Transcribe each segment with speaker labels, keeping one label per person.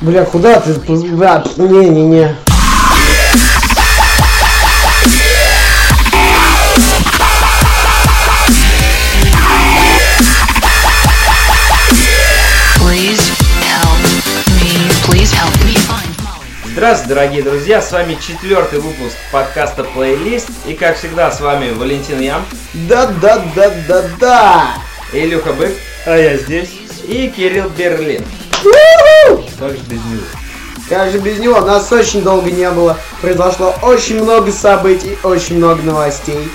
Speaker 1: Бля, куда ты? Бля, Не-не-не.
Speaker 2: Здравствуйте, дорогие друзья, с вами четвертый выпуск подкаста Плейлист. И как всегда, с вами Валентин Ям,
Speaker 1: Да-да-да-да-да.
Speaker 2: Илюха Бык
Speaker 3: А я здесь.
Speaker 2: и Кирилл Берлин.
Speaker 3: Как же без него?
Speaker 1: Как же без него? Нас очень долго не было. Произошло очень много событий, очень много новостей.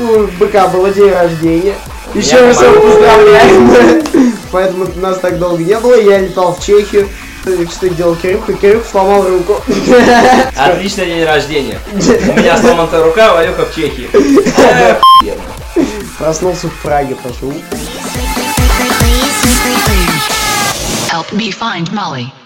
Speaker 1: У быка было день рождения. Еще раз его поздравляем. Поэтому нас так долго не было. Я летал в Чехию. Что делал Кирюха? Кирюха сломал руку.
Speaker 2: Отличный день рождения. У меня сломана рука, а Валюха в Чехии.
Speaker 1: Проснулся в Праге, пошел.
Speaker 4: Help me find Molly.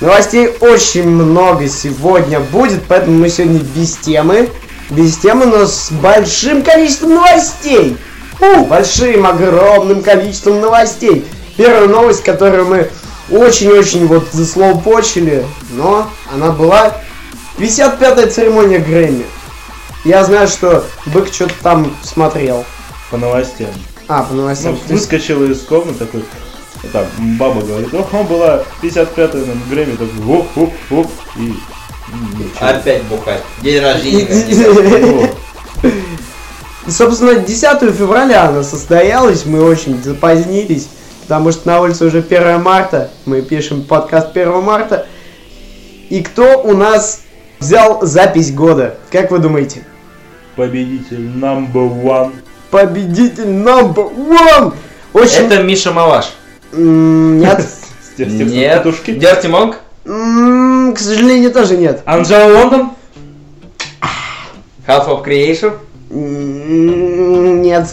Speaker 1: Новостей очень много сегодня будет, поэтому мы сегодня без темы. Без темы, но с большим количеством новостей. У, большим, огромным количеством новостей. Первая новость, которую мы очень-очень вот заслоупочили, но она была 55-я церемония Грэмми. Я знаю, что Бык что-то там смотрел.
Speaker 3: По новостям.
Speaker 1: А, по новостям.
Speaker 3: Ну, выскочил из комнаты такой. Так, баба говорит, ох, была 55-я на Грэмми, такой, оп, оп, оп, и... ничего.
Speaker 2: Опять бухать. День рождения.
Speaker 1: Собственно, 10 февраля она состоялась, мы очень запозднились, потому что на улице уже 1 марта, мы пишем подкаст 1 марта. И кто у нас взял запись года? Как вы думаете?
Speaker 3: Победитель number one.
Speaker 1: Победитель number one! Очень...
Speaker 2: Это Миша Малаш.
Speaker 1: Нет.
Speaker 2: Нет. Дерти Монк?
Speaker 1: К сожалению, тоже нет.
Speaker 3: Анджела Лондон?
Speaker 2: Half of Creation?
Speaker 1: Нет.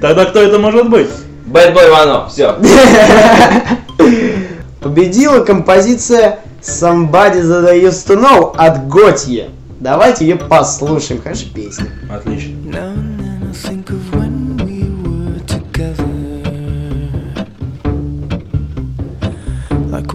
Speaker 3: Тогда кто это может быть?
Speaker 2: Bad Boy Вано. Все.
Speaker 1: Победила композиция Somebody That I Used To Know от Готье. Давайте ее послушаем, хорошая песня.
Speaker 3: Отлично.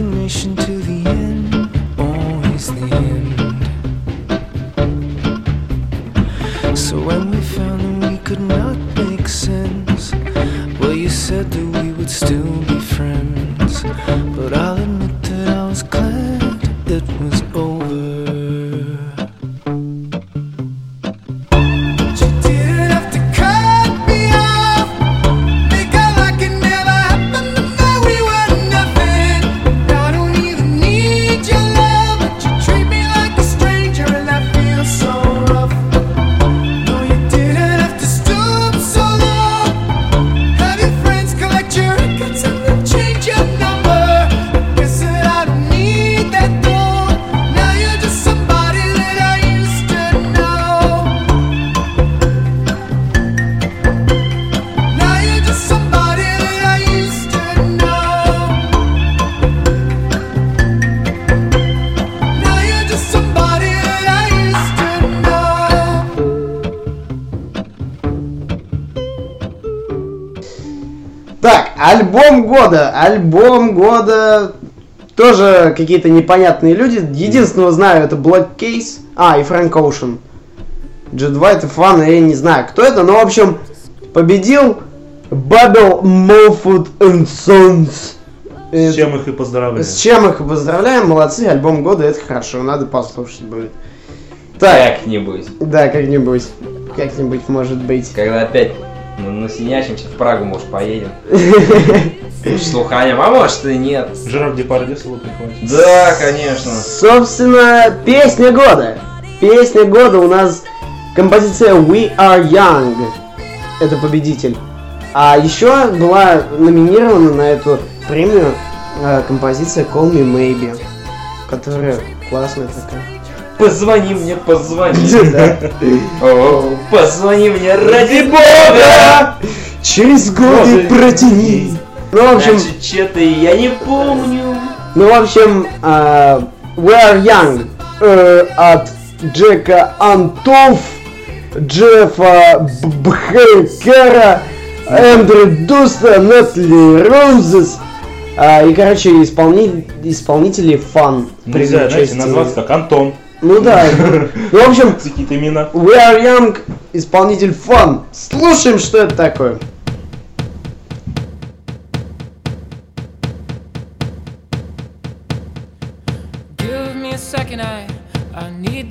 Speaker 5: resignation to the
Speaker 1: Альбом года. Тоже какие-то непонятные люди. Единственного знаю, это Black Case. А, и Фрэнк Оушен. Джет Вайт и Фан, я не знаю, кто это, но, в общем, победил Babel Mofood and Sons.
Speaker 3: С чем их и поздравляю.
Speaker 1: с чем их поздравляем, молодцы, альбом года, это хорошо, надо послушать будет. Так,
Speaker 2: Как-нибудь.
Speaker 1: да, как-нибудь, как-нибудь, может быть.
Speaker 2: Когда опять ну, насинячимся в Прагу, может, поедем. Слуханием, а может и нет.
Speaker 3: Жерар Депардье с прихватит.
Speaker 2: Да, конечно.
Speaker 1: Собственно, песня года. Песня года у нас композиция We Are Young. Это победитель. А еще была номинирована на эту премию э, композиция Call Me Maybe, которая классная такая.
Speaker 2: Позвони мне, позвони. Позвони мне ради бога.
Speaker 1: Через годы протяни. Ну, в общем,
Speaker 2: Значит, что-то я не помню.
Speaker 1: ну, в общем, а, We Are Young э, от Джека Антоф, Джеффа Бхекера, Эндрю Дуста, Нетли Роузес. А, и, короче, исполни- исполнители фан.
Speaker 3: Нельзя, знаете, назваться как Антон.
Speaker 1: Ну да. Ну, в общем. We Are Young, исполнитель фан. Слушаем, что это такое.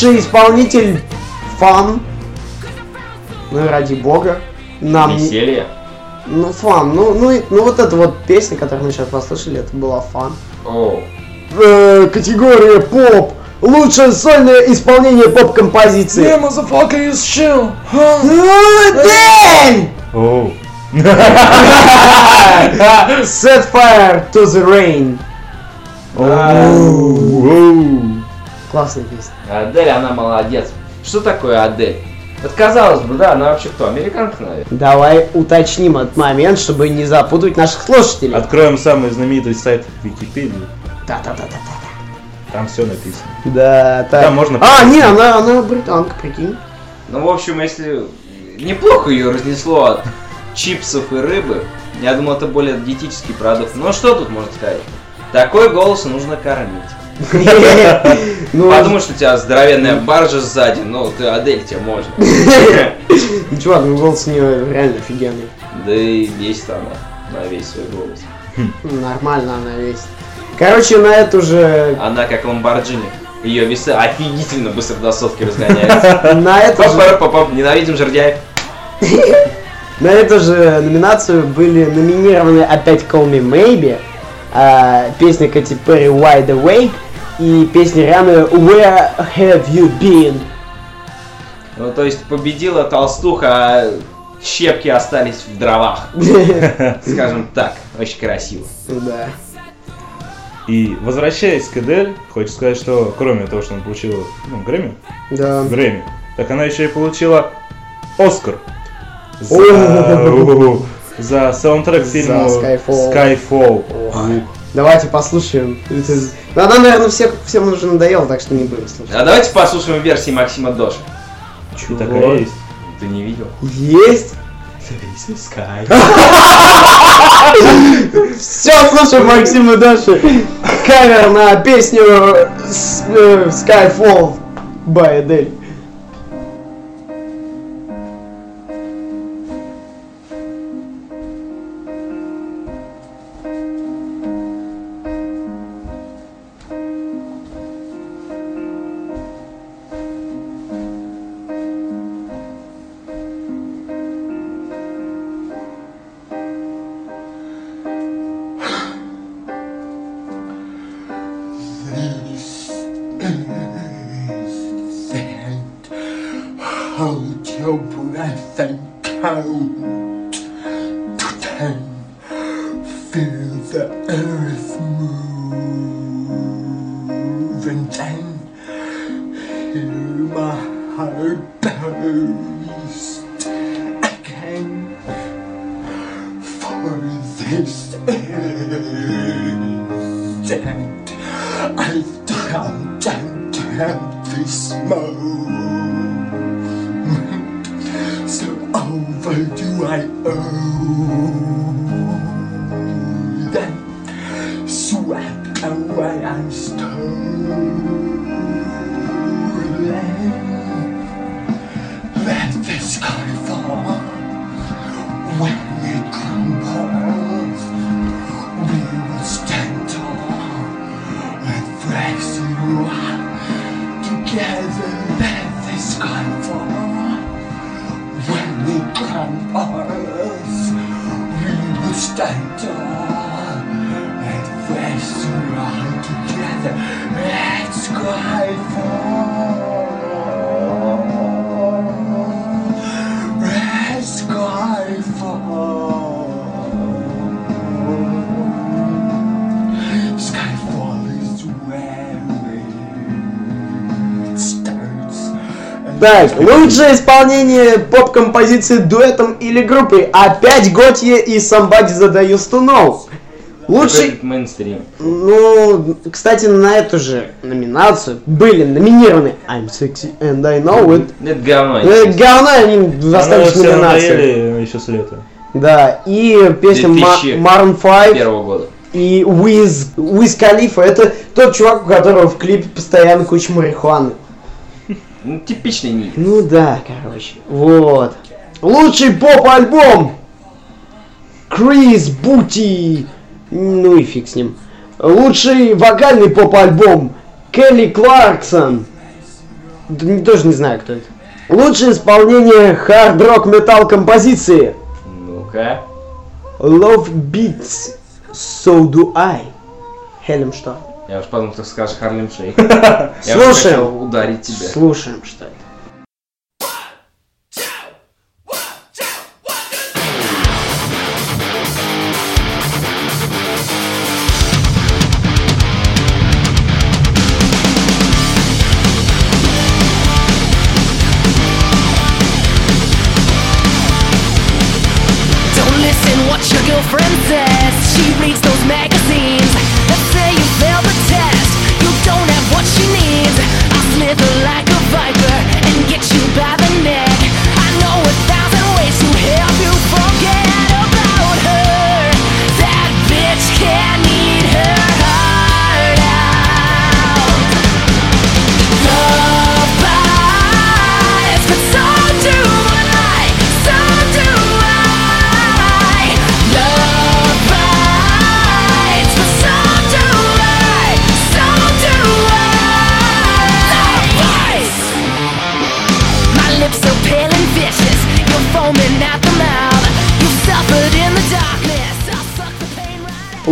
Speaker 1: Лучший исполнитель фан. Ну и ради бога. Нам не-
Speaker 2: Веселье.
Speaker 1: Ну, фан. Ну, ну, и- ну, вот эта вот песня, которую мы сейчас послушали, это была фан.
Speaker 2: О,
Speaker 1: Э, категория поп. Лучшее сольное исполнение поп-композиции.
Speaker 3: motherfucker, is chill.
Speaker 1: Дэнь!
Speaker 3: Оу.
Speaker 1: Set fire to the rain.
Speaker 3: Оу.
Speaker 1: Классная песня.
Speaker 2: Адель, она молодец. Что такое Адель? Вот казалось бы, да, она вообще кто? Американка, наверное.
Speaker 1: Давай уточним этот момент, чтобы не запутать наших слушателей.
Speaker 3: Откроем самый знаменитый сайт Википедии.
Speaker 1: Да-да-да-да.
Speaker 3: Там все написано.
Speaker 1: Да, так.
Speaker 3: Там можно
Speaker 1: А, не, она, она британка, прикинь.
Speaker 2: Ну, в общем, если неплохо ее разнесло от чипсов и рыбы, я думал, это более диетический продукт. Но что тут можно сказать? Такой голос нужно кормить.
Speaker 1: Ну,
Speaker 2: Подумай, что у тебя здоровенная баржа сзади, ну ты Адель тебе можно.
Speaker 1: ну, чувак, ну голос у нее реально офигенный.
Speaker 2: Да и весит она на весь свой голос.
Speaker 1: Нормально она весит. Короче, на эту же...
Speaker 2: Она как Ламборджини. Ее весы офигительно быстро до сотки разгоняются.
Speaker 1: На эту же...
Speaker 2: Ненавидим жердяев.
Speaker 1: На эту же номинацию были номинированы опять Call Me Maybe, а, песня Кэти Перри Wide Awake и песня Рианы Where Have You Been?
Speaker 2: Ну, то есть победила толстуха, а щепки остались в дровах. Скажем так, очень красиво.
Speaker 1: Да.
Speaker 3: И возвращаясь к Эдель, хочу сказать, что кроме того, что она получила ну, Грэмми,
Speaker 1: Да.
Speaker 3: Грэмми, так она еще и получила Оскар за, за саундтрек
Speaker 1: За
Speaker 3: фильму
Speaker 1: Skyfall.
Speaker 3: Skyfall.
Speaker 1: Давайте послушаем. Ну, Она, наверное, всех, всем уже надоела, так что не будем слушать.
Speaker 2: А давайте послушаем версии Максима Доши.
Speaker 3: И такая есть.
Speaker 2: Ты не видел?
Speaker 1: Есть? Все, слушай, Максим и Даша. Кавер на песню э, Skyfall by Adele.
Speaker 6: same home.
Speaker 1: Так, лучшее исполнение поп-композиции дуэтом или группой. Опять Готье и Somebody That I Used to Know. Лучший...
Speaker 2: Мейнстрим.
Speaker 1: Ну, кстати, на эту же номинацию были номинированы I'm Sexy and I Know It.
Speaker 2: Это говно.
Speaker 1: Это говно, они остались номинации.
Speaker 3: еще с лета.
Speaker 1: Да, и песня Ма-
Speaker 2: 2000
Speaker 1: Maroon 5
Speaker 2: Первого года.
Speaker 1: и Wiz, Wiz Khalifa. Это тот чувак, у которого в клипе постоянно куча марихуаны.
Speaker 2: Ну, типичный ник.
Speaker 1: Ну да, короче. Вот. Лучший поп-альбом! Крис Бути. Ну и фиг с ним. Лучший вокальный поп-альбом. Келли Кларксон. Тоже не знаю, кто это. Лучшее исполнение хард-рок металл композиции.
Speaker 2: Ну-ка.
Speaker 1: Love Beats. So Do I. Хелем что?
Speaker 2: Я уж подумал, ты скажешь Харлем Шейк. Я
Speaker 1: Слушаем.
Speaker 2: хотел ударить тебя.
Speaker 1: Слушаем, что это.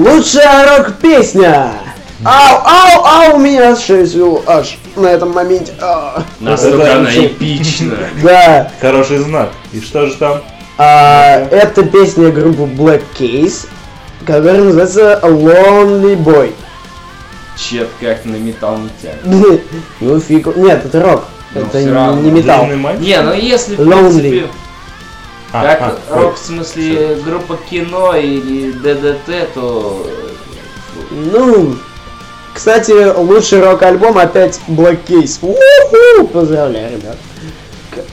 Speaker 1: Лучшая рок-песня! Ау, ау, ау, у меня шею свело аж на этом моменте. А,
Speaker 2: Настолько
Speaker 3: Это
Speaker 2: она эпична.
Speaker 1: Да,
Speaker 3: Хороший знак. И что же там?
Speaker 1: а, это песня группы Black Case, которая называется Lonely Boy.
Speaker 2: Чет как на металл не тянет.
Speaker 1: Ну фиг, нет, это рок,
Speaker 2: Ну,
Speaker 1: это не, металл.
Speaker 2: Не, ну если в
Speaker 1: Lonely.
Speaker 2: принципе,
Speaker 3: А,
Speaker 2: как
Speaker 3: а, ой.
Speaker 2: рок в смысле группа кино или ДДТ, то
Speaker 1: Ну, кстати, лучший рок-альбом опять Black Case. У-ху! Поздравляю, ребят.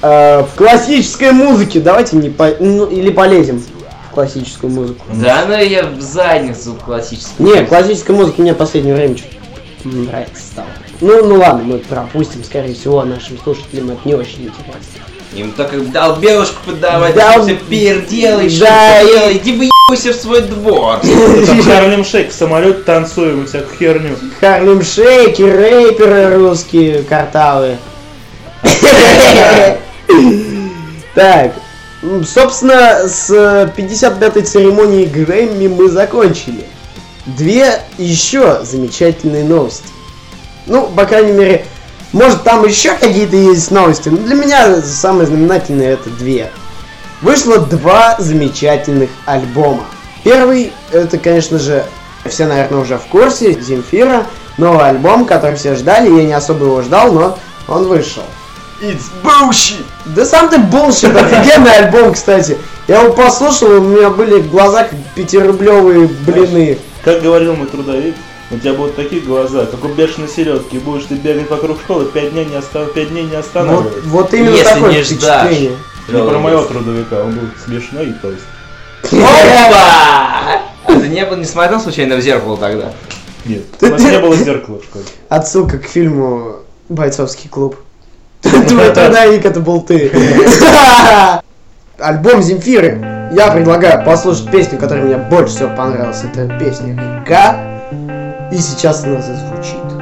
Speaker 1: э, в классической музыке. Давайте не по... ну, или полезем в классическую музыку.
Speaker 2: Да ну я в задницу классическую.
Speaker 1: Не, классическая музыка мне в последнее время что-то нравится стало. Ну, ну ладно, мы пропустим, скорее всего, нашим слушателям это не очень интересно.
Speaker 2: Им только долбежку подавать,
Speaker 1: Да,
Speaker 2: все перделай,
Speaker 1: да,
Speaker 2: что
Speaker 1: и-
Speaker 2: делай, иди выебайся в свой двор.
Speaker 3: Харлем Шейк в самолете танцуем и всякую херню.
Speaker 1: Харлем Шейки, рэперы русские, картавы. Так, собственно, с 55-й церемонии Грэмми мы закончили. Две еще замечательные новости. Ну, по крайней мере, может там еще какие-то есть новости, но для меня самые знаменательные это две. Вышло два замечательных альбома. Первый, это, конечно же, все, наверное, уже в курсе, Земфира, новый альбом, который все ждали, я не особо его ждал, но он вышел.
Speaker 2: It's bullshit.
Speaker 1: Да сам ты bullshit, офигенный альбом, кстати. Я его послушал, у меня были глаза как пятирублевые блины.
Speaker 3: Как говорил мой трудовик, у тебя будут такие глаза, как у бешеной селедки. Будешь ты бегать вокруг школы, пять дней не, оста... пять дней не
Speaker 1: Вот,
Speaker 3: останавливать.
Speaker 1: вот именно
Speaker 2: Если
Speaker 1: такое
Speaker 2: не ждашь.
Speaker 1: впечатление.
Speaker 3: Не про моего трудовика, он был смешной и толстый.
Speaker 2: Опа! А ты не, был- не смотрел случайно в зеркало тогда?
Speaker 3: Нет, у нас не было зеркала в школе.
Speaker 1: Отсылка к фильму «Бойцовский клуб». Твой трудовик это был ты. Альбом Земфиры. Я предлагаю послушать песню, которая мне больше всего понравилась. Это песня «Река». И сейчас она зазвучит.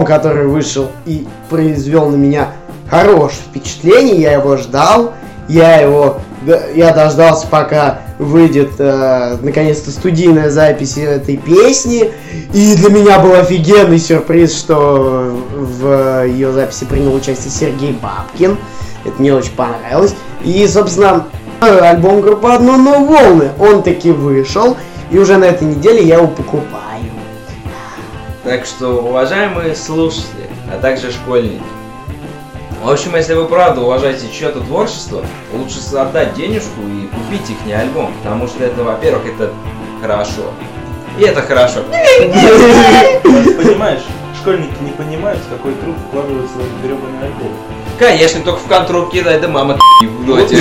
Speaker 1: Альбом, который вышел и произвел на меня хорошее впечатление, я его ждал, я его, я дождался, пока выйдет э, наконец-то студийная запись этой песни, и для меня был офигенный сюрприз, что в ее записи принял участие Сергей Бабкин, это мне очень понравилось, и, собственно, альбом группы «Одно, но волны», он таки вышел, и уже на этой неделе я его покупаю.
Speaker 2: Так что, уважаемые слушатели, а также школьники, в общем, если вы правда уважаете чье-то творчество, лучше отдать денежку и купить их не альбом, потому что это, во-первых, это хорошо. И это хорошо.
Speaker 3: Понимаешь, школьники не понимают, в какой труд вкладывают свой гребаный альбом.
Speaker 2: Конечно, только в контру кидать, да мама в доте.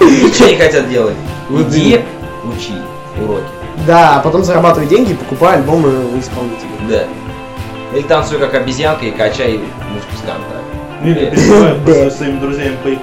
Speaker 2: Ничего не хотят делать. Иди, учи уроки.
Speaker 1: Да, а потом зарабатывай деньги и покупай альбомы у исполнителей.
Speaker 2: Да. Или танцуй как обезьянка и качай мышку с конта.
Speaker 3: Или просто со своими друзьями по их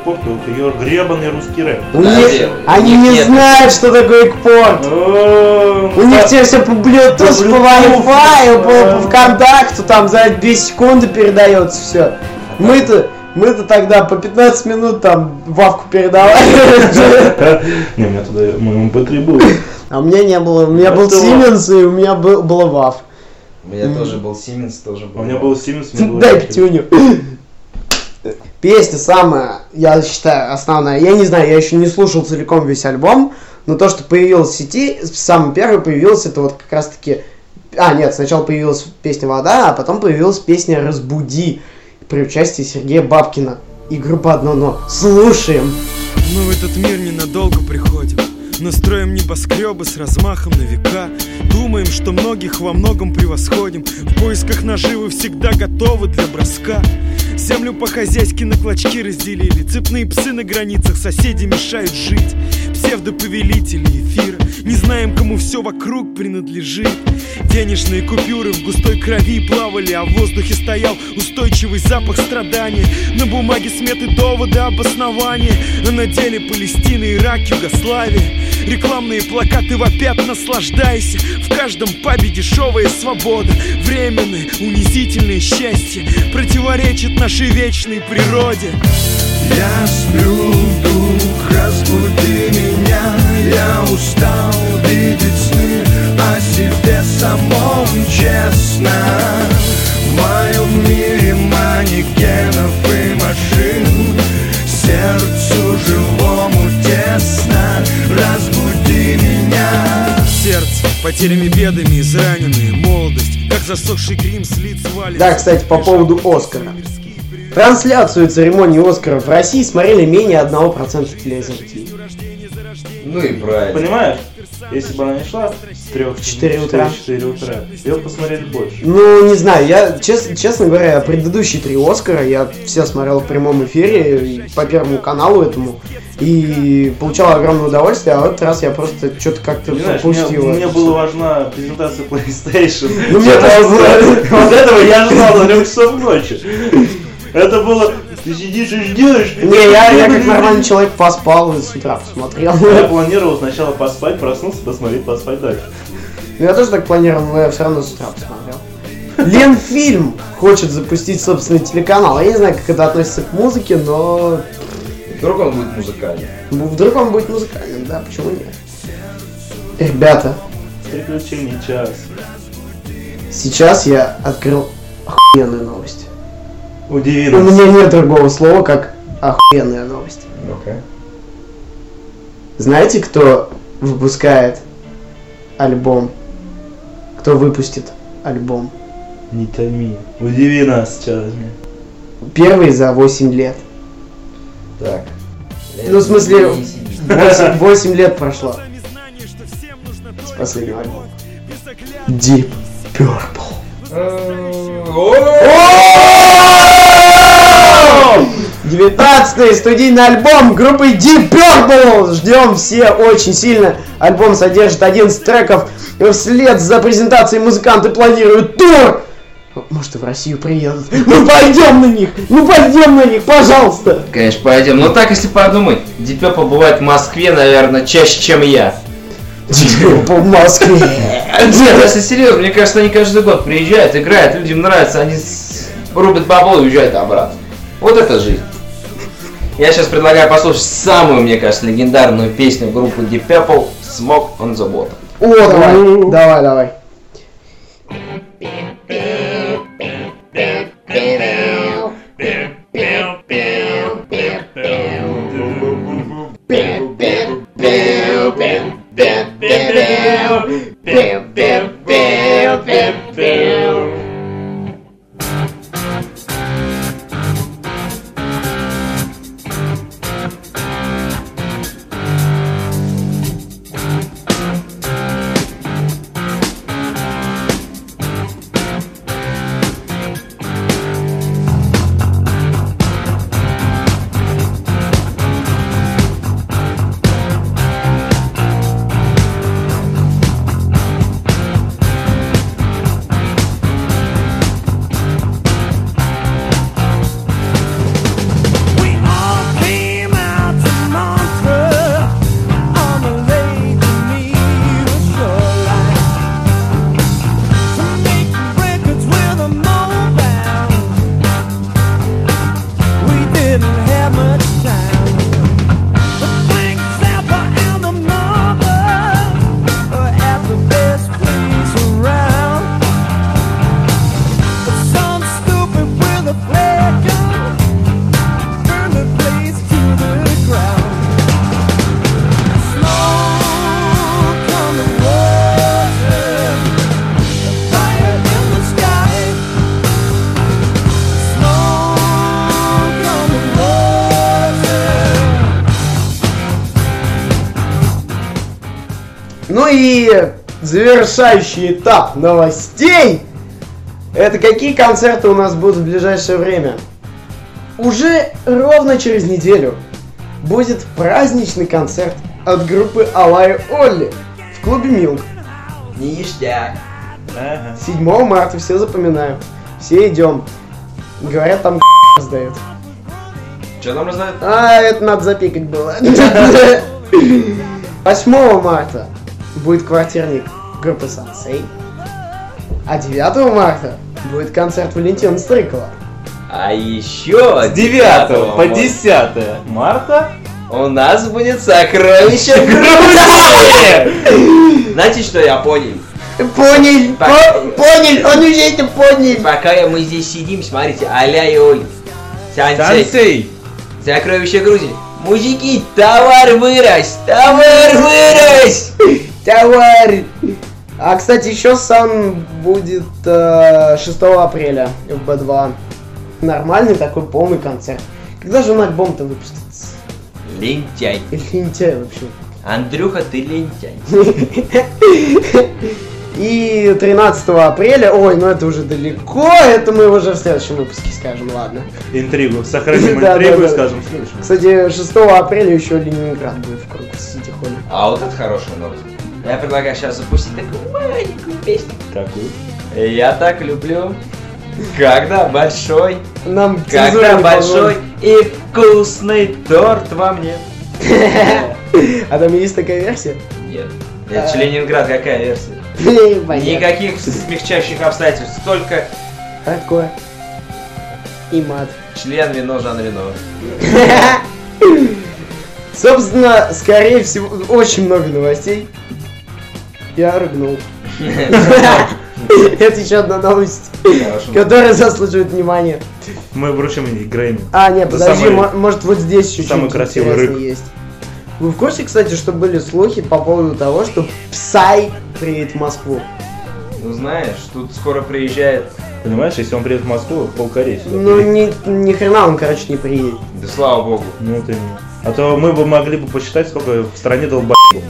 Speaker 3: ее гребаный русский рэп.
Speaker 1: У них- они не знают, что такое экпорт. У них тебе все по Bluetooth, по Wi-Fi, по, ВКонтакту, там за 2 секунды передается все. Мы-то, мы-то тогда по 15 минут там вавку передавали.
Speaker 3: Не, у меня туда мой MP3 был.
Speaker 1: А у меня не было. У меня
Speaker 3: А
Speaker 1: был
Speaker 3: что?
Speaker 1: Siemens и у меня был, было вав.
Speaker 2: У меня тоже был Сименс, тоже был.
Speaker 3: У меня был Siemens, у меня был
Speaker 1: Дай пятюню. Песня самая, я считаю, основная. Я не знаю, я еще не слушал целиком весь альбом, но то, что появилось в сети, самый первый появился, это вот как раз таки... А, нет, сначала появилась песня «Вода», а потом появилась песня «Разбуди» при участии Сергея Бабкина и группа «Одно но». Слушаем!
Speaker 7: Мы в этот мир ненадолго приходим Настроим небоскребы с размахом на века. Думаем, что многих во многом превосходим. В поисках наживы всегда готовы для броска. Землю по-хозяйски на клочки разделили. Цепные псы на границах соседи мешают жить Псевдоповелители эфира Не знаем, кому все вокруг принадлежит. Денежные купюры в густой крови плавали А в воздухе стоял устойчивый запах страдания. На бумаге сметы доводы обоснования. А на деле Палестина, Ирак, Югославия Рекламные плакаты вопят, наслаждайся. В каждом пабе дешевая свобода. Временное, унизительное счастье Противоречит нашей вечной природе.
Speaker 6: Я сплю, дух, разбуди меня. Я устал видеть
Speaker 7: потерями, бедами израненные Молодость, как засохший грим с лиц валит
Speaker 1: Да, кстати, по поводу Оскара. Трансляцию церемонии Оскаров в России смотрели менее 1% телезрителей.
Speaker 2: Ну и правильно.
Speaker 3: Понимаешь? Если бы она не шла с 3 в
Speaker 1: 4 утра.
Speaker 3: 4 утра, ее бы посмотрели больше.
Speaker 1: Ну, не знаю, я, честно, честно говоря, предыдущие три Оскара я все смотрел в прямом эфире и по первому каналу этому и получал огромное удовольствие, а в этот раз я просто что-то как-то
Speaker 3: знаешь, мне, мне была важна презентация PlayStation.
Speaker 1: Ну, мне.
Speaker 3: Вот этого я ждал до 3 часов ночи. Это было... Ты сидишь и ждешь.
Speaker 1: Не, я, я как нормальный человек поспал и с утра посмотрел.
Speaker 3: Я планировал сначала поспать, проснулся, посмотреть, поспать дальше.
Speaker 1: Ну, я тоже так планировал, но я все равно с утра посмотрел. Ленфильм хочет запустить собственный телеканал. Я не знаю, как это относится к музыке, но
Speaker 2: Вдруг он будет музыкальным.
Speaker 1: вдруг он будет музыкальным, да, почему нет? Ребята,
Speaker 3: Приключений час.
Speaker 1: сейчас я открыл охуенную новость.
Speaker 3: Удиви
Speaker 1: У
Speaker 3: нас.
Speaker 1: меня нет другого слова, как охуенная новость.
Speaker 2: Ну-ка.
Speaker 1: Знаете, кто выпускает альбом? Кто выпустит альбом?
Speaker 3: Не томи. Удиви нас сейчас.
Speaker 1: Первый за 8 лет.
Speaker 2: Так.
Speaker 1: Ну, в смысле,
Speaker 2: Не сидишь.
Speaker 1: 8, 8 лет прошло с последнего альбома. Deep Purple. 19 студийный альбом группы Deep Purple. Ждем все очень сильно. Альбом содержит 11 треков. И вслед за презентацией музыканты планируют тур. Может и в Россию приедут. Мы пойдем на них! Мы пойдем на них, пожалуйста!
Speaker 2: Конечно, пойдем. Но так, если подумать, Deep Purple бывает в Москве, наверное, чаще, чем я.
Speaker 1: Purple в Москве.
Speaker 2: Нет, если серьезно, мне кажется, они каждый год приезжают, играют, людям нравится, они рубят бабло и уезжают обратно. Вот это жизнь. Я сейчас предлагаю послушать самую, мне кажется, легендарную песню группы Deep Purple «Smoke on the Water».
Speaker 1: О, давай, давай, давай. И завершающий этап новостей. Это какие концерты у нас будут в ближайшее время? Уже ровно через неделю будет праздничный концерт от группы Алай Олли в клубе Милк.
Speaker 2: Ништяк.
Speaker 3: Ага.
Speaker 1: 7 марта, все запоминаем. Все идем. Говорят, там раздают.
Speaker 2: Что там раздают?
Speaker 1: А, это надо запикать было. 8 марта будет квартирник группы Сансей. А 9 марта будет концерт Валентина Стрыкова.
Speaker 2: А еще
Speaker 3: С 9 по 10 марта
Speaker 2: у нас будет сокровище Грузии! Знаете, что я понял?
Speaker 1: Понял, по- понял, он уже это понял.
Speaker 2: Пока мы здесь сидим, смотрите, аля и Оль. Сансей.
Speaker 3: Сансей!
Speaker 2: Сокровище Грузии. Мужики, товар вырос! Товар вырос!
Speaker 1: Товарищ. А, кстати, еще сам будет э, 6 апреля в Б2. Нормальный такой полный концерт. Когда же он альбом-то выпустится?
Speaker 2: Лентяй.
Speaker 1: Лентяй вообще.
Speaker 2: Андрюха, ты лентяй.
Speaker 1: И 13 апреля, ой, ну это уже далеко, это мы уже в следующем выпуске скажем, ладно.
Speaker 3: Интригу. Сохраним
Speaker 1: Да,
Speaker 3: интригу
Speaker 1: да,
Speaker 3: и скажем в следующем.
Speaker 1: Кстати, 6 апреля еще Ленинград будет в Крокус Сити Холле.
Speaker 2: А вот это хорошая новость. Я предлагаю сейчас запустить такую маленькую песню.
Speaker 3: Какую?
Speaker 2: Я так люблю, когда большой,
Speaker 1: Нам
Speaker 2: когда большой и вкусный торт во мне.
Speaker 1: А там есть такая версия?
Speaker 2: Нет. Это же Ленинград, какая версия? Никаких смягчающих обстоятельств, только
Speaker 1: Такое. И мат.
Speaker 2: член вино Жан Рено.
Speaker 1: Собственно, скорее всего, очень много новостей. Я рыгнул. Это еще одна новость, которая заслуживает внимания.
Speaker 3: Мы вручим ей Грэмми.
Speaker 1: А, нет, подожди, может вот здесь еще
Speaker 3: самый красивый рык.
Speaker 1: есть. Вы в курсе, кстати, что были слухи по поводу того, что Псай приедет в Москву?
Speaker 2: Ну знаешь, тут скоро приезжает,
Speaker 3: Понимаешь, если он приедет в Москву, полкорей сюда.
Speaker 1: Ну, ни, ни хрена он, короче, не приедет.
Speaker 2: да слава богу.
Speaker 3: Ну, именно. А то мы бы могли бы посчитать, сколько в стране долбоебов.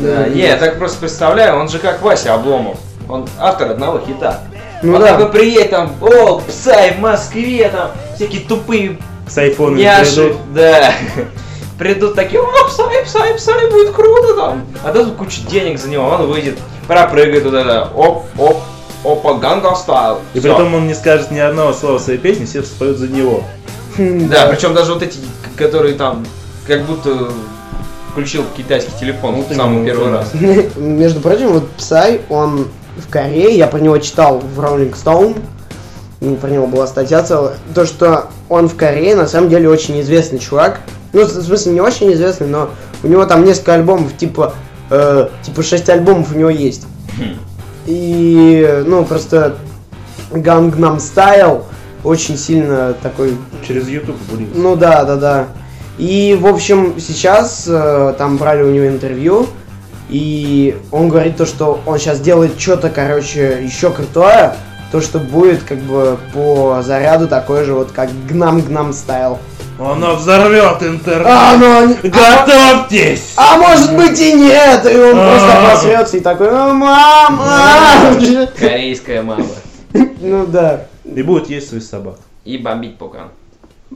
Speaker 2: Да, не, я так просто представляю, он же как Вася Обломов. Он автор одного хита.
Speaker 1: Ну
Speaker 2: он
Speaker 1: да.
Speaker 2: такой приедет там, о, псай в Москве, там, всякие тупые
Speaker 3: С айфонами придут.
Speaker 2: да. Придут такие, о, Psy, Psy, Psy, будет круто там. А дадут кучу денег за него, он выйдет, пропрыгает вот это, оп, оп, опа, Gangnam Style.
Speaker 3: И при том он не скажет ни одного слова своей песни, все споют за него.
Speaker 2: Да, причем даже вот эти, которые там, как будто включил китайский телефон
Speaker 3: Ну,
Speaker 2: в самый первый раз.
Speaker 1: Между прочим, вот Psy, он в Корее, я про него читал в Rolling Stone, ну, про него была статья целая, то, что он в Корее на самом деле очень известный чувак. Ну, в смысле, не очень известный, но у него там несколько альбомов, типа, э, типа 6 альбомов у него есть. И, ну, просто Gangnam Style очень сильно такой
Speaker 3: Через YouTube будет.
Speaker 1: ну да, да, да. И, в общем, сейчас э, там брали у него интервью, и он говорит то, что он сейчас делает что-то, короче, еще крутое, то, что будет как бы по заряду такой же вот, как Гнам-Гнам стайл.
Speaker 3: Оно взорвет интернет.
Speaker 1: А, ну, не-
Speaker 3: Готовьтесь!
Speaker 1: а может быть и нет, и он просто
Speaker 3: А.
Speaker 1: просрется и такой, «А, мама!
Speaker 2: Корейская мама.
Speaker 1: Ну да,
Speaker 3: И будет есть своих собак.
Speaker 2: И бомбить пукан.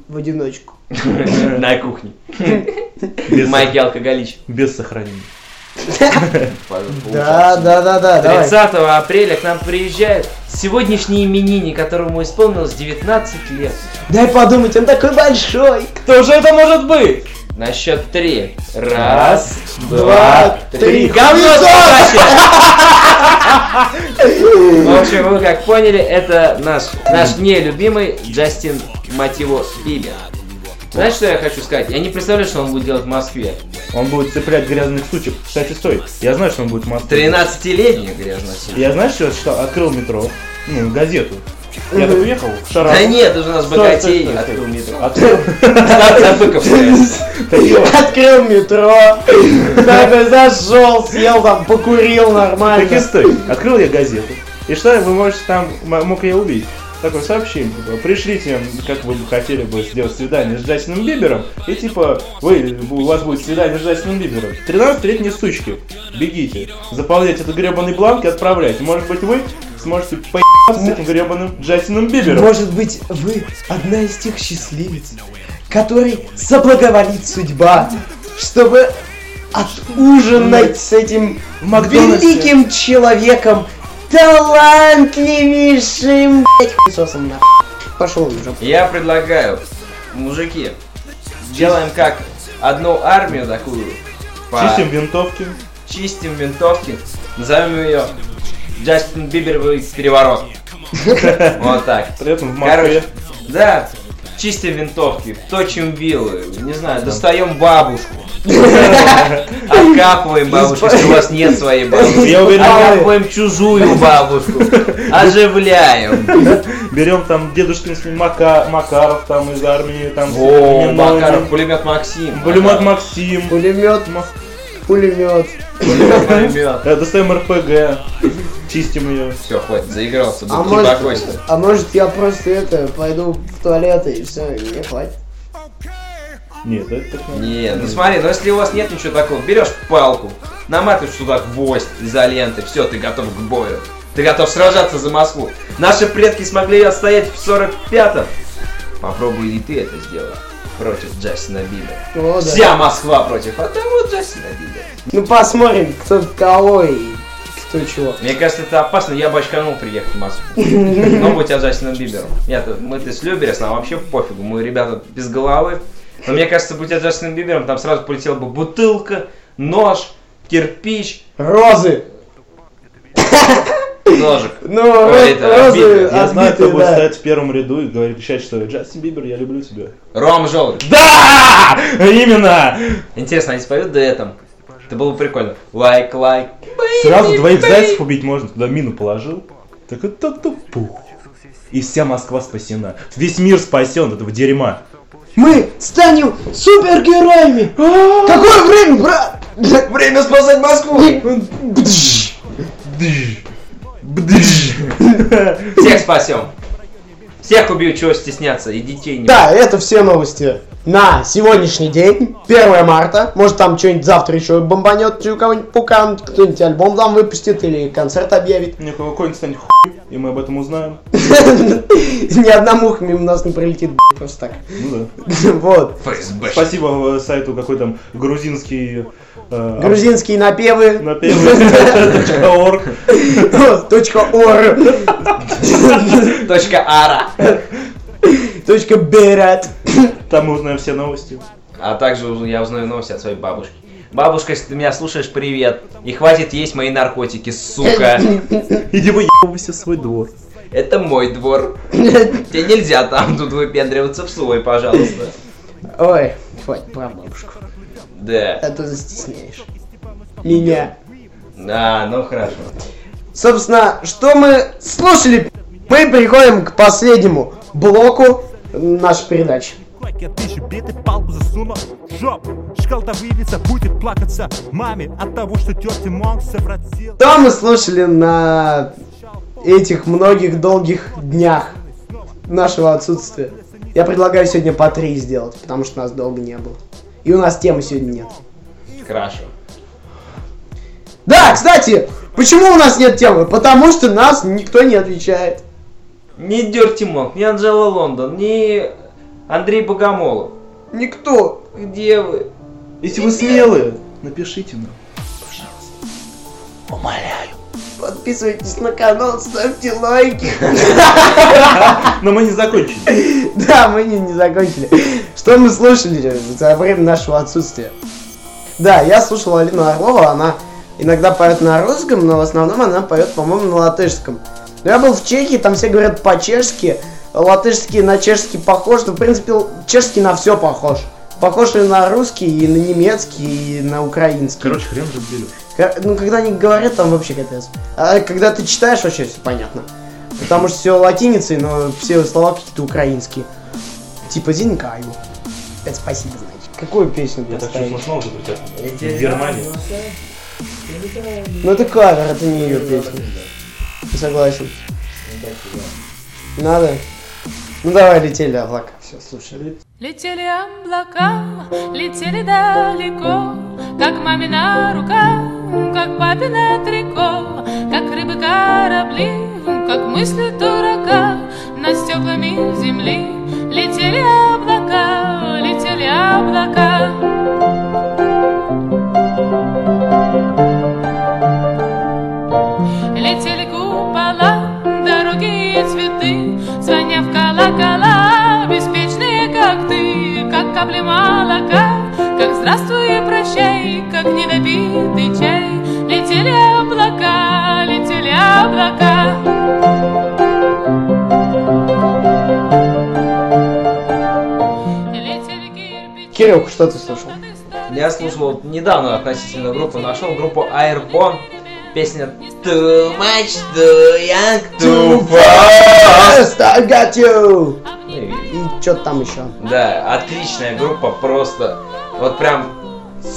Speaker 1: В одиночку.
Speaker 2: На кухне.
Speaker 3: Без,
Speaker 2: Майки алкоголич.
Speaker 3: без сохранения.
Speaker 1: Да, да, да, да, давай.
Speaker 2: 30 апреля к нам приезжает сегодняшний именинник, которому исполнилось 19 лет.
Speaker 1: Дай подумать, он такой большой.
Speaker 2: Кто же это может быть? На счет три. Раз,
Speaker 1: два, три.
Speaker 2: Говно! В общем, вы как поняли, это наш, наш нелюбимый Джастин Мотиво Бибер. Знаешь, что я хочу сказать? Я не представляю, что он будет делать в Москве.
Speaker 3: Он будет цеплять грязных сучек. Кстати, стой. Я знаю, что он будет в Москве.
Speaker 2: 13-летний грязносил.
Speaker 3: Я знаешь, что читал? Открыл метро. Ну, газету. Я так уехал в Шарагу.
Speaker 2: Да нет, это же у нас богатей открыл метро.
Speaker 3: Открыл.
Speaker 1: Метро, такой зашел, съел там, покурил
Speaker 3: Так и
Speaker 1: нормально.
Speaker 3: стой. Открыл я газету. И что вы можете там мог я увидеть? Такое сообщение, типа, пришлите, как вы бы хотели бы сделать свидание с Джастином Бибером, и типа, вы, у вас будет свидание с Джастином Бибером. 13-летние сучки, бегите, заполняйте этот гребаный бланк и отправляйте. Может быть, вы сможете поебаться с этим гребаным Джастином Бибером.
Speaker 1: Может быть, вы одна из тех счастливец, которой соблаговолит судьба, чтобы отужинать с этим
Speaker 3: Макдональдсе.
Speaker 1: великим человеком, талантливейшим, блядь, хуесосом, нахуй. Пошел уже.
Speaker 2: Я предлагаю, мужики, делаем как одну армию такую. по-
Speaker 3: Чистим винтовки.
Speaker 2: чистим винтовки. Назовем ее Джастин Биберовый переворот. Вот так.
Speaker 3: При этом в
Speaker 2: Короче,
Speaker 3: Москве.
Speaker 2: да, чистим винтовки, точим вилы, не знаю, достаем бабушку. Откапываем бабушку, если у вас нет своей бабушки.
Speaker 3: Я уверен,
Speaker 2: Откапываем чужую бабушку. Оживляем.
Speaker 3: Берем там дедушкин Мака, Макаров там из армии, там
Speaker 2: О, Макаров, пулемет Максим.
Speaker 3: Пулемет Максим.
Speaker 1: Пулемет, пулемет.
Speaker 2: Пулемет, пулемет.
Speaker 3: Э, Достаем РПГ, чистим ее.
Speaker 2: Все, хватит, заигрался.
Speaker 1: А может,
Speaker 2: покойся.
Speaker 1: а может я просто это, пойду в туалет и все, и мне хватит.
Speaker 3: Нет, это так не-
Speaker 2: Не, ну смотри, ну если у вас нет ничего такого, берешь палку, наматываешь туда гвоздь изоленты, все, ты готов к бою. Ты готов сражаться за Москву. Наши предки смогли отстоять в 45-м. Попробуй и ты это сделать против Джастина Бибера.
Speaker 1: О, да.
Speaker 2: Вся Москва против одного Джастина Бибера.
Speaker 1: Ну посмотрим, кто кого и кто чего.
Speaker 2: Мне кажется, это опасно, я бы очканул приехать в Москву. Но будь я Джастином Бибером. Я-то, мы-то с Люберес, нам вообще пофигу, мы ребята без головы. Но мне кажется, будь я Джастином Бибером, там сразу полетела бы бутылка, нож, кирпич,
Speaker 1: Розы.
Speaker 2: ножик.
Speaker 1: Ну, розы.
Speaker 3: Я знаю, кто будет стоять в первом ряду и говорить, кричать, что Джастин Бибер, я люблю тебя.
Speaker 2: Ром Желудь.
Speaker 3: Да! Именно!
Speaker 2: Интересно, они споют дуэтом. Это было бы прикольно. Лайк, лайк.
Speaker 3: Сразу двоих зайцев убить можно, туда мину положил. Так это то пух. И вся Москва спасена. Весь мир спасен от этого дерьма.
Speaker 1: Мы станем супергероями! Какое время, брат? Время спасать Москву!
Speaker 2: Всех спасем. Всех убью, чего стесняться, и детей не
Speaker 1: Да, это все новости на сегодняшний день, 1 марта. Может там что-нибудь завтра еще бомбанет, у кого-нибудь пукан, кто-нибудь альбом там выпустит или концерт объявит.
Speaker 3: Кого какой-нибудь станет хуй, и мы об этом узнаем.
Speaker 1: Ни одна муха мимо нас не прилетит, просто так.
Speaker 3: Ну да.
Speaker 1: Вот.
Speaker 3: Спасибо э, сайту какой там грузинский э,
Speaker 1: Грузинские напевы.
Speaker 3: напевы.орг.
Speaker 1: Точка ор.
Speaker 2: Точка Ара.
Speaker 1: Точка берат.
Speaker 3: Там мы узнаем все новости.
Speaker 2: А также я узнаю новости от своей бабушки. Бабушка, если ты меня слушаешь, привет. И хватит есть мои наркотики, сука.
Speaker 3: Иди выебывайся в свой двор.
Speaker 2: Это мой двор. Тебе нельзя там тут выпендриваться в свой, пожалуйста.
Speaker 1: Ой, хватит про бабушку.
Speaker 2: Да.
Speaker 1: А то застесняешь. Меня.
Speaker 2: А, ну хорошо.
Speaker 1: Собственно, что мы слушали? Мы переходим к последнему блоку нашей передачи.
Speaker 8: Я тысячу биты палку засунул в жопу Шкалтовидица будет плакаться маме От того, что тетя Монг совратил
Speaker 1: Что мы слушали на этих многих долгих днях нашего отсутствия? Я предлагаю сегодня по три сделать, потому что нас долго не было. И у нас темы сегодня нет.
Speaker 2: Хорошо.
Speaker 1: Да, кстати, почему у нас нет темы? Потому что нас никто не отвечает.
Speaker 2: Ни Дерти Монк, ни Анжела Лондон, ни Андрей Богомолов.
Speaker 1: Никто.
Speaker 2: Где вы?
Speaker 3: Если вы смелые, напишите нам.
Speaker 1: Подписывайтесь на канал, ставьте лайки.
Speaker 3: Но мы не закончили.
Speaker 1: Да, мы не, не закончили. Что мы слушали за время нашего отсутствия? Да, я слушал Алину Орлову, она иногда поет на русском, но в основном она поет, по-моему, на латышском. Но я был в Чехии, там все говорят по-чешски, латышский на чешский похож, но в принципе чешский на все похож. Похож и на русский, и на немецкий, и на украинский.
Speaker 3: Короче, хрен же
Speaker 1: Ну, когда они говорят, там вообще капец. А когда ты читаешь, вообще все понятно. Потому что все латиницей, но все слова какие-то украинские. Типа Зинкаю. Это спасибо, значит. Какую песню
Speaker 3: Я так
Speaker 1: поставить?
Speaker 3: чувствую, снова запретят. В Германии.
Speaker 1: Ну это кавер, это не ее песня. Не согласен.
Speaker 9: Надо? Ну давай, летели облака. Все, слушай.
Speaker 10: Летели облака, летели далеко, Как мамина рука, как папина трико, Как рыбы корабли, как мысли дурака Над стеклами земли летели облака, летели облака. Колокола, беспечные, как ты, Как капли молока, как здравствуй и прощай, Как недопитый чай. Летели облака, летели облака.
Speaker 9: Кирилл, что ты слушал?
Speaker 2: Я слушал вот недавно относительно группу, нашел группу Airborne, песня Too much, too young, too fast.
Speaker 9: I got you!
Speaker 2: Ну и-
Speaker 9: И что там еще?
Speaker 2: Да, отличная группа, просто вот прям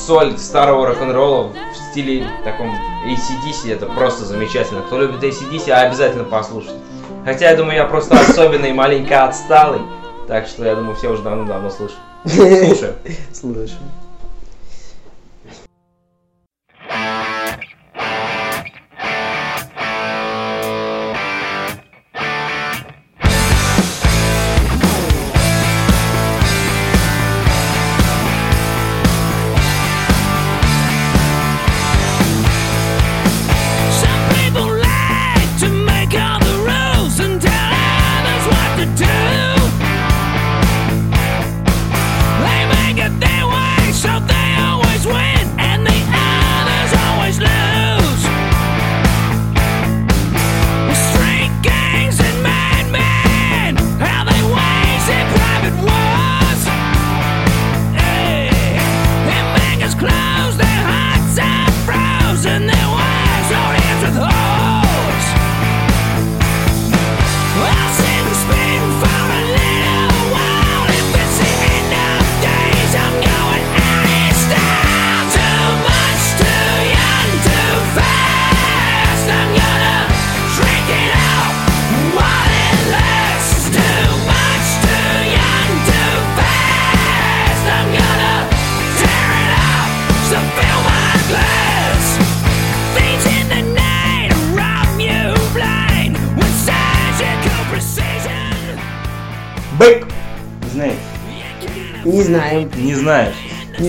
Speaker 2: соль старого рок-н-ролла в стиле таком ACDC, это просто замечательно. Кто любит ACDC, обязательно послушайте. Хотя я думаю, я просто особенный, маленько отсталый, так что я думаю, все уже давно-давно слышат. Слушаю.
Speaker 9: Слушай.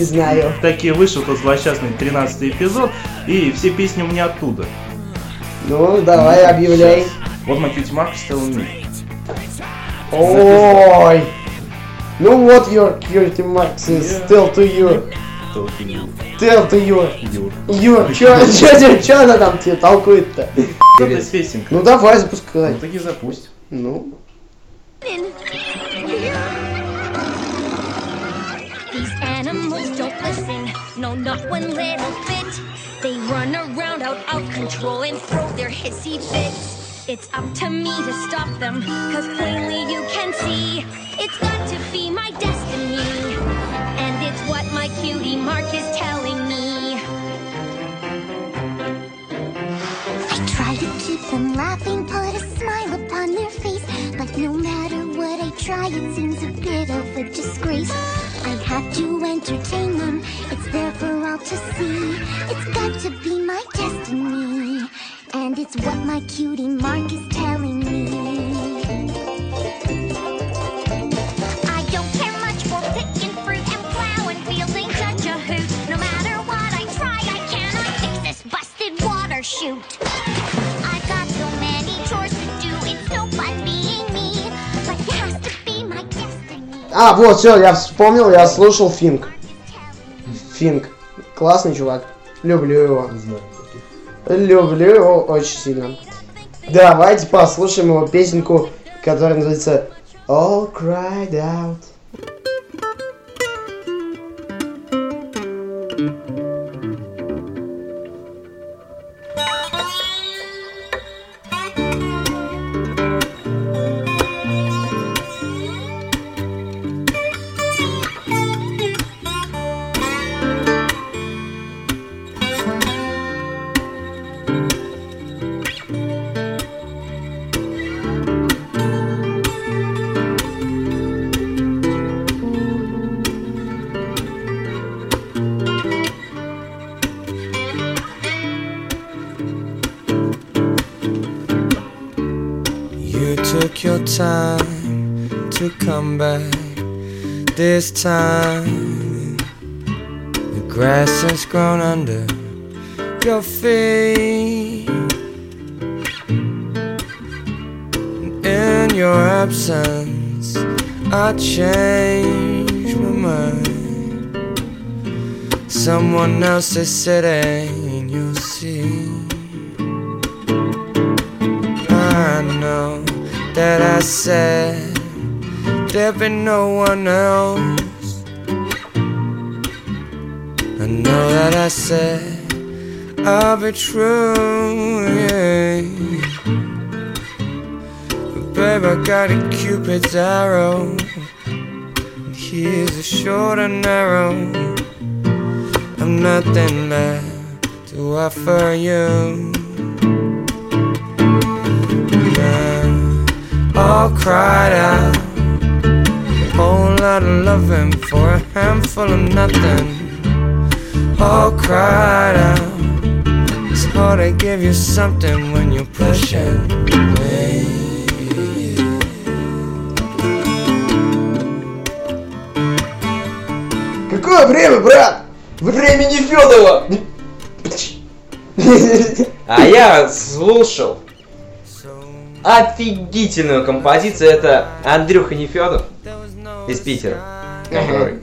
Speaker 9: Не знаю.
Speaker 3: Таки вышел тот злосчастный 13 эпизод, и все песни у меня оттуда.
Speaker 9: Ну, давай, объявляй.
Speaker 3: Сейчас. Вот mark is telling me.
Speaker 9: Ой! Ну вот, your cutie marks is still to you. Still to you.
Speaker 3: Юр.
Speaker 9: Юр, чё, чё, чё, чё она там тебе толкует-то? Ну давай, запускай.
Speaker 3: Ну таки запусть.
Speaker 9: Ну.
Speaker 11: Not one little bit. They run around out of control and throw their hissy fits. It's up to me to stop them, cause plainly you can see it's got to be my destiny. And it's what my cutie mark is telling me.
Speaker 12: I try to keep them laughing, put a smile upon their face. But no matter what I try, it seems a bit of a disgrace. I have to entertain them, it's there for all to see. It's got to be my destiny, and it's what my cutie mark is telling me.
Speaker 11: I don't care much for picking fruit and plowing fields ain't such a hoot. No matter what I try, I cannot fix this busted water chute.
Speaker 9: А, вот, все, я вспомнил, я слушал Финк. Финк. Классный чувак. Люблю его. Люблю его очень сильно. Давайте послушаем его песенку, которая называется All Cried Out.
Speaker 13: Took your time to come back. This time, the grass has grown under your feet. In your absence, I changed my mind. Someone else is sitting that I said there'd be no one else. I know that I said I'll be true, yeah. But babe, I got a cupid's arrow. And here's a short and narrow. I'm nothing left to offer you. All cried out. Whole lot of loving for a handful of nothing. All cried out. It's hard to give you something when you're pushing me.
Speaker 1: Какое время, брат? Времени Федова!
Speaker 2: А я слушал офигительную композицию. Это Андрюха Нефедов из Питера. который-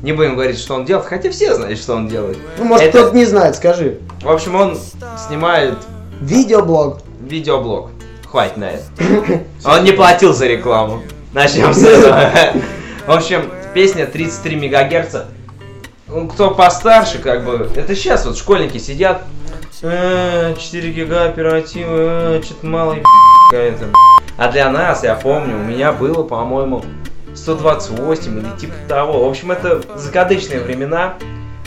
Speaker 2: Не будем говорить, что он делает, хотя все знают, что он делает.
Speaker 1: Ну, может,
Speaker 2: Это-
Speaker 1: кто-то не знает, скажи.
Speaker 2: В общем, он снимает
Speaker 1: Видеоблог.
Speaker 2: видеоблог. Хватит на это. Он не платил за рекламу. Начнем с этого. В общем, песня 33 мегагерца. Ну, кто постарше, как бы, это сейчас вот школьники сидят, «Э, 4 гига оперативы, что-то мало какая-то. А для нас, я помню, у меня было, по-моему, 128 или типа того. В общем, это закадычные времена.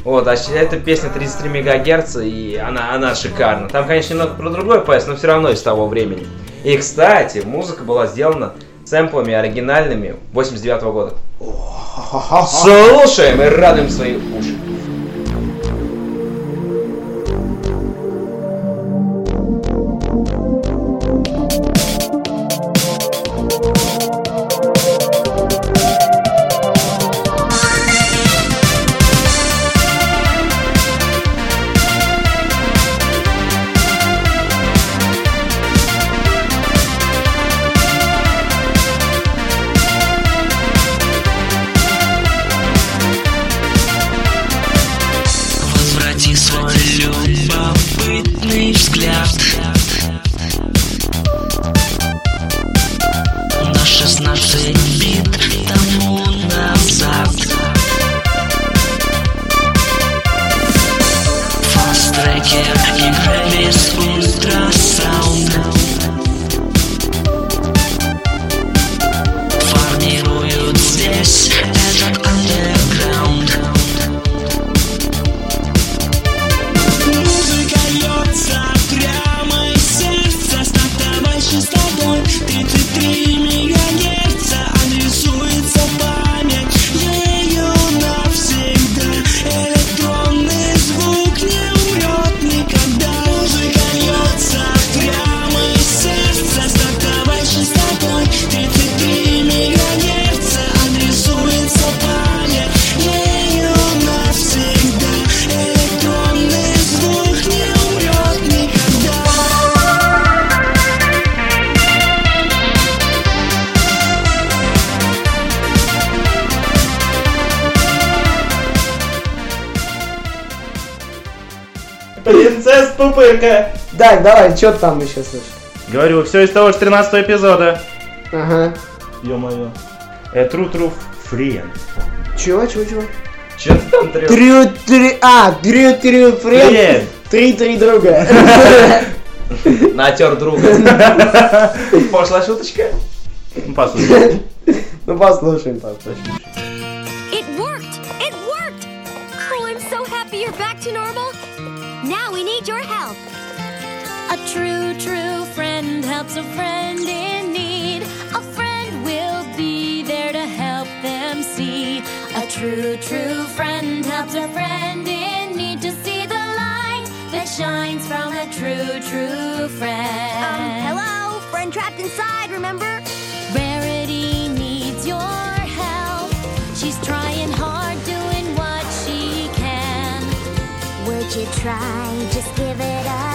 Speaker 2: Вот, а эта песня 33 мегагерца, и она, она шикарна. Там, конечно, немного про другой пояс, но все равно из того времени. И, кстати, музыка была сделана сэмплами оригинальными 89 года. Слушаем и радуем свои уши.
Speaker 9: She's
Speaker 1: Да, давай, что там еще слышишь?
Speaker 9: Говорю, все из того же 13 эпизода.
Speaker 1: Ага.
Speaker 9: Ё-моё. Э, True True Friend.
Speaker 1: Чего, чего, чего?
Speaker 2: Че ты там трёшь?
Speaker 1: Трю, три, а, трю, трю. Френд. Три, три друга.
Speaker 2: Натер друга. Пошла шуточка.
Speaker 9: Ну, послушай.
Speaker 1: Ну, послушаем, послушаем.
Speaker 14: It worked! It worked! Oh, I'm so happy you're back to normal. Now we need your help. A true, true friend helps a friend in need. A friend will be there to help them see. A true, true friend helps a friend in need to see the light that shines from a true, true friend.
Speaker 11: Um, hello, and trapped inside, remember? Rarity needs your help. She's trying hard, doing what she can.
Speaker 14: Would you try? Just give it a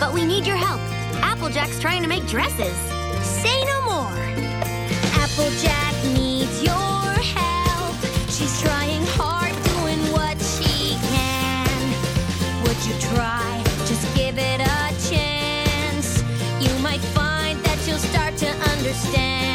Speaker 11: but we need your help. Applejack's trying to make dresses. Say no more. Applejack needs your help. She's trying hard, doing what she can. Would you try? Just give it a chance. You might find that you'll start to understand.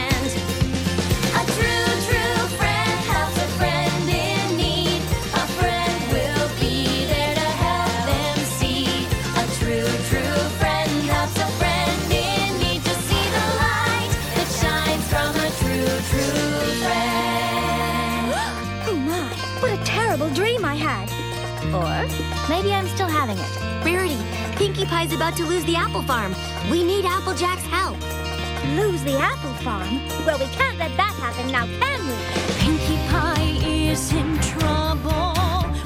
Speaker 11: Pinkie Pie's about to lose the apple farm. We need Applejack's help.
Speaker 14: Lose the apple farm? Well, we can't let that happen now, can we?
Speaker 11: Pinkie Pie is in trouble.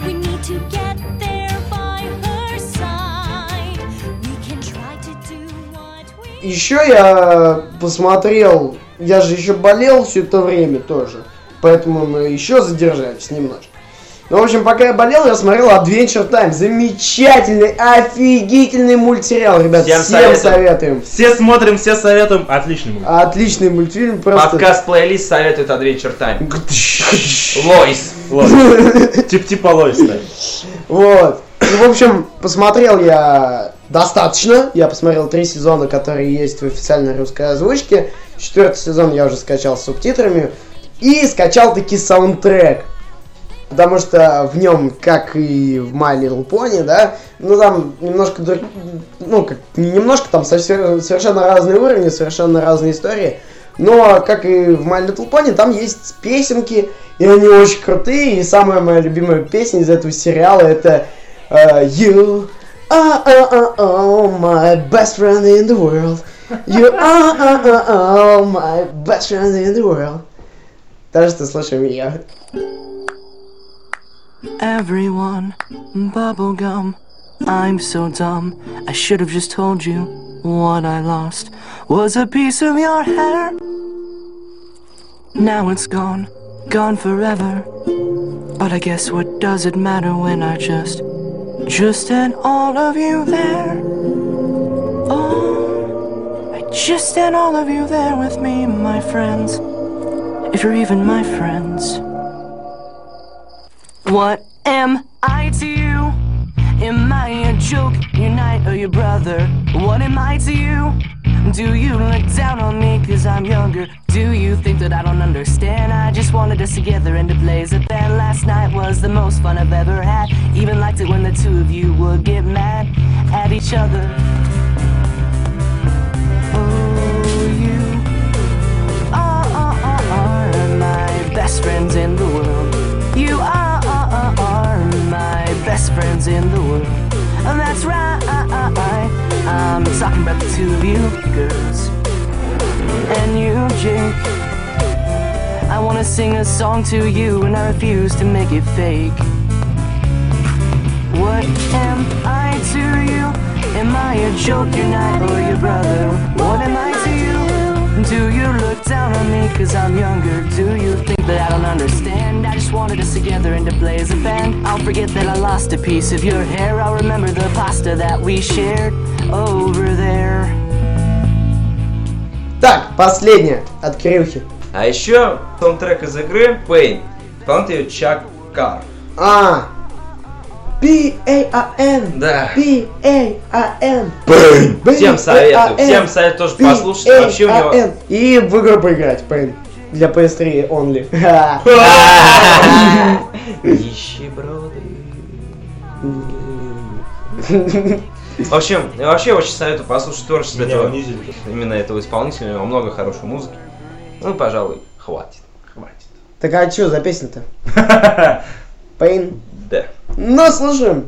Speaker 11: We need to get there by her side. We can try to do what we
Speaker 1: Еще я посмотрел, я же еще болел все это время тоже, поэтому мы еще задержались немножко. Ну, в общем, пока я болел, я смотрел Adventure Time. Замечательный, офигительный мультсериал, ребят.
Speaker 3: Всем
Speaker 1: Всем,
Speaker 3: советуем.
Speaker 1: советуем.
Speaker 3: Все смотрим, все советуем. Отличный мультик.
Speaker 1: Отличный мультфильм, просто...
Speaker 2: Подкаст-плейлист советует Adventure Time. Лойс.
Speaker 3: Лойс, да.
Speaker 1: Вот. Ну, в общем, посмотрел я достаточно. Я посмотрел три сезона, которые есть в официальной русской озвучке. Четвертый сезон я уже скачал с субтитрами. И скачал таки саундтрек. Потому что в нем, как и в My Little Pony, да, ну там немножко, ну как, не немножко, там совершенно разные уровни, совершенно разные истории. Но, как и в My Little Pony, там есть песенки, и они очень крутые. И самая моя любимая песня из этого сериала это э, You are, are, are, are my best friend in the world. You are, are, are, are my best friend in the world. Так что слушаем ее.
Speaker 15: Everyone, bubblegum. I'm so dumb. I should have just told you what I lost was a piece of your hair. Now it's gone, gone forever. But I guess what does it matter when I just, just had all of you there? Oh, I just had all of you there with me, my friends. If you're even my friends. What am I to you? Am I a joke, your knight or your brother? What am I to you? Do you look down on me cause I'm younger? Do you think that I don't understand? I just wanted us together and to blaze a band. Last night was the most fun I've ever had. Even liked it when the two of you would get mad at each other. The two you girls. And you, Jake. I wanna sing a song to you, and I refuse to make it fake. What am I to you? Am I a joke, your knight, or your brother? What am I to you? Do you look down on me cause I'm younger? Do you think that I don't understand? I just wanted us together and to blaze a band. I'll forget that I lost a piece of your hair. I'll remember the pasta that we shared over there.
Speaker 1: Так, последнее от Кирюхи.
Speaker 2: А еще саундтрек из игры Pain. Исполнитель ее Чак Кар.
Speaker 1: А, P-A-R-N.
Speaker 2: Да.
Speaker 1: P-A-R-N.
Speaker 2: Всем советую, всем советую тоже послушать. Вообще у него...
Speaker 1: P-A-R-N. И в игру поиграть, Pain. Для PS3 only.
Speaker 2: Нищеброды. В общем, я вообще очень советую послушать творчество этого,
Speaker 3: унизили.
Speaker 2: именно этого исполнителя. У него много хорошей музыки. Ну, пожалуй, хватит.
Speaker 1: Так а что за песня-то? Пейн.
Speaker 2: Да.
Speaker 1: Ну, слушаем.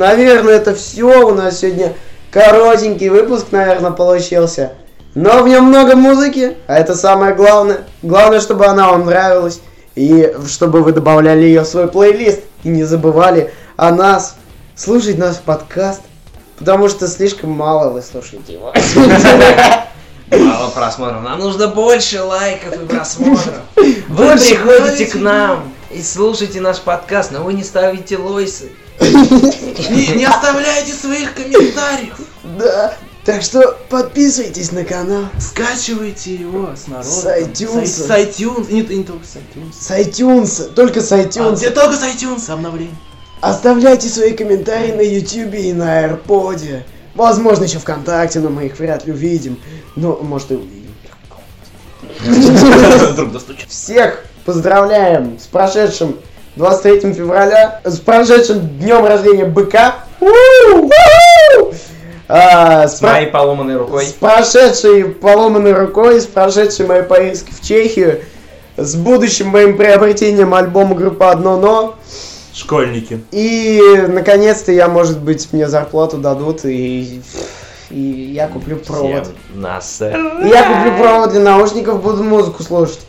Speaker 1: Наверное, это все. У нас сегодня коротенький выпуск, наверное, получился. Но в нем много музыки, а это самое главное. Главное, чтобы она вам нравилась. И чтобы вы добавляли ее в свой плейлист. И не забывали о нас. Слушать наш подкаст. Потому что слишком мало вы слушаете его.
Speaker 2: Мало просмотров. Нам нужно больше лайков и просмотров. Вы приходите к нам и слушайте наш подкаст, но вы не ставите лойсы.
Speaker 3: Не, не оставляйте своих комментариев.
Speaker 1: Да. Так что подписывайтесь на канал.
Speaker 3: Скачивайте его с народа.
Speaker 1: С iTunes.
Speaker 3: С, iTunes. Не, не только с iTunes.
Speaker 1: С iTunes. Только с
Speaker 3: А,
Speaker 1: iTunes.
Speaker 3: где только с iTunes обновление.
Speaker 1: Оставляйте свои комментарии на YouTube и на AirPod. Возможно, еще ВКонтакте, но мы их вряд ли увидим. Ну, может и увидим. Всех поздравляем с прошедшим 23 февраля, с прошедшим днем рождения быка. А, с
Speaker 2: С
Speaker 1: про-
Speaker 2: моей поломанной рукой.
Speaker 1: С прошедшей поломанной рукой, с прошедшей моей поездкой в Чехию, с будущим моим приобретением альбома группы «Одно но».
Speaker 3: Школьники.
Speaker 1: И, наконец-то, я, может быть, мне зарплату дадут, и, и я куплю провод.
Speaker 2: Всем
Speaker 1: я куплю провод для наушников, буду музыку слушать.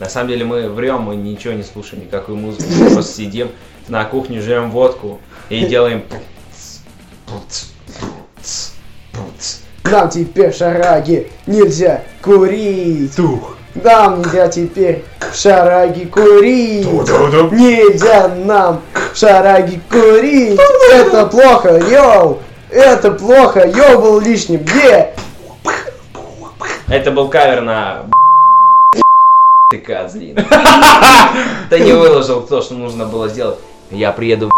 Speaker 2: На самом деле мы врем, мы ничего не слушаем, никакую музыку. Мы просто сидим на кухне, жрем водку и делаем...
Speaker 1: Нам теперь, шараги, нельзя курить.
Speaker 3: Тух.
Speaker 1: Нам нельзя теперь в шараги курить.
Speaker 3: Ту-ду-ду.
Speaker 1: Нельзя нам шараги курить. Это плохо, йоу. Это плохо, йоу был лишним. Где?
Speaker 2: Это был кавер на... Ты козлин. Ты не выложил то, что нужно было сделать. Я приеду в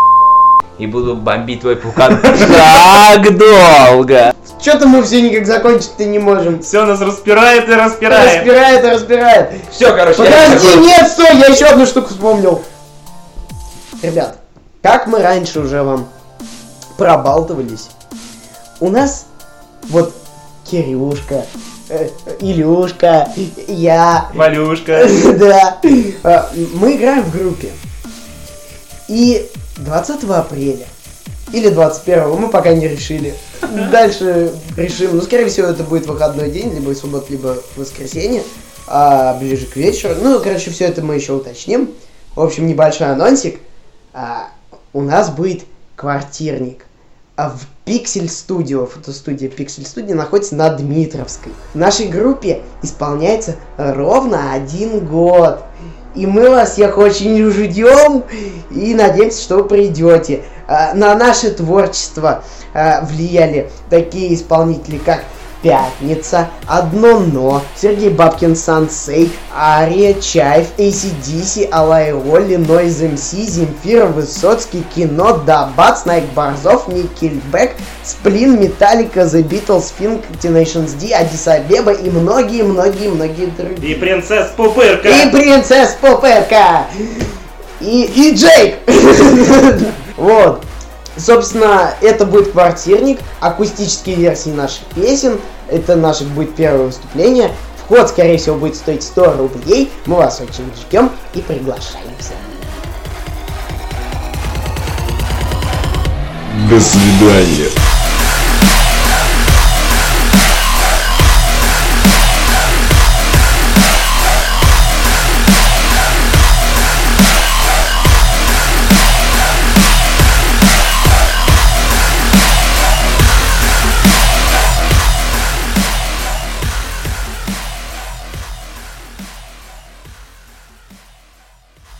Speaker 2: и буду бомбить твой пукан так долго.
Speaker 1: Что-то мы все никак закончить-то не можем.
Speaker 3: Все нас распирает и распирает.
Speaker 1: Распирает и распирает.
Speaker 2: Все, короче, я
Speaker 1: Подожди,
Speaker 2: закончил.
Speaker 1: нет, стой, я еще одну штуку вспомнил. Ребят, как мы раньше уже вам пробалтывались, у нас вот Кирюшка, Илюшка, я,
Speaker 3: Валюшка.
Speaker 1: да, а, мы играем в группе. И 20 апреля или 21 мы пока не решили. Дальше решим. Ну, скорее всего, это будет выходной день, либо суббота, либо воскресенье, а ближе к вечеру. Ну, короче, все это мы еще уточним. В общем, небольшой анонсик. А, у нас будет квартирник. А в Пиксель Студио, фотостудия Пиксель Студио находится на Дмитровской. В нашей группе исполняется ровно один год. И мы вас всех очень ждем и надеемся, что вы придете. А, На наше творчество а, влияли такие исполнители, как Пятница, Одно Но, Сергей Бабкин Сансей, Ария, Чайф, ACDC, Алай Ролли, Нойз МС, Земфира, Высоцкий, Кино, Дабац, Найк Борзов, Никельбек, Сплин, Металлика, The Beatles, Fink, Tenacious D, Адис Абеба и многие-многие-многие другие.
Speaker 3: И принцесс Пупырка.
Speaker 1: И принцесс Пупырка. И, и Джейк. Вот. Собственно, это будет квартирник, акустические версии наших песен. Это наше будет первое выступление. Вход, скорее всего, будет стоить 100 рублей. Мы вас очень ждем и приглашаем всех.
Speaker 16: До свидания.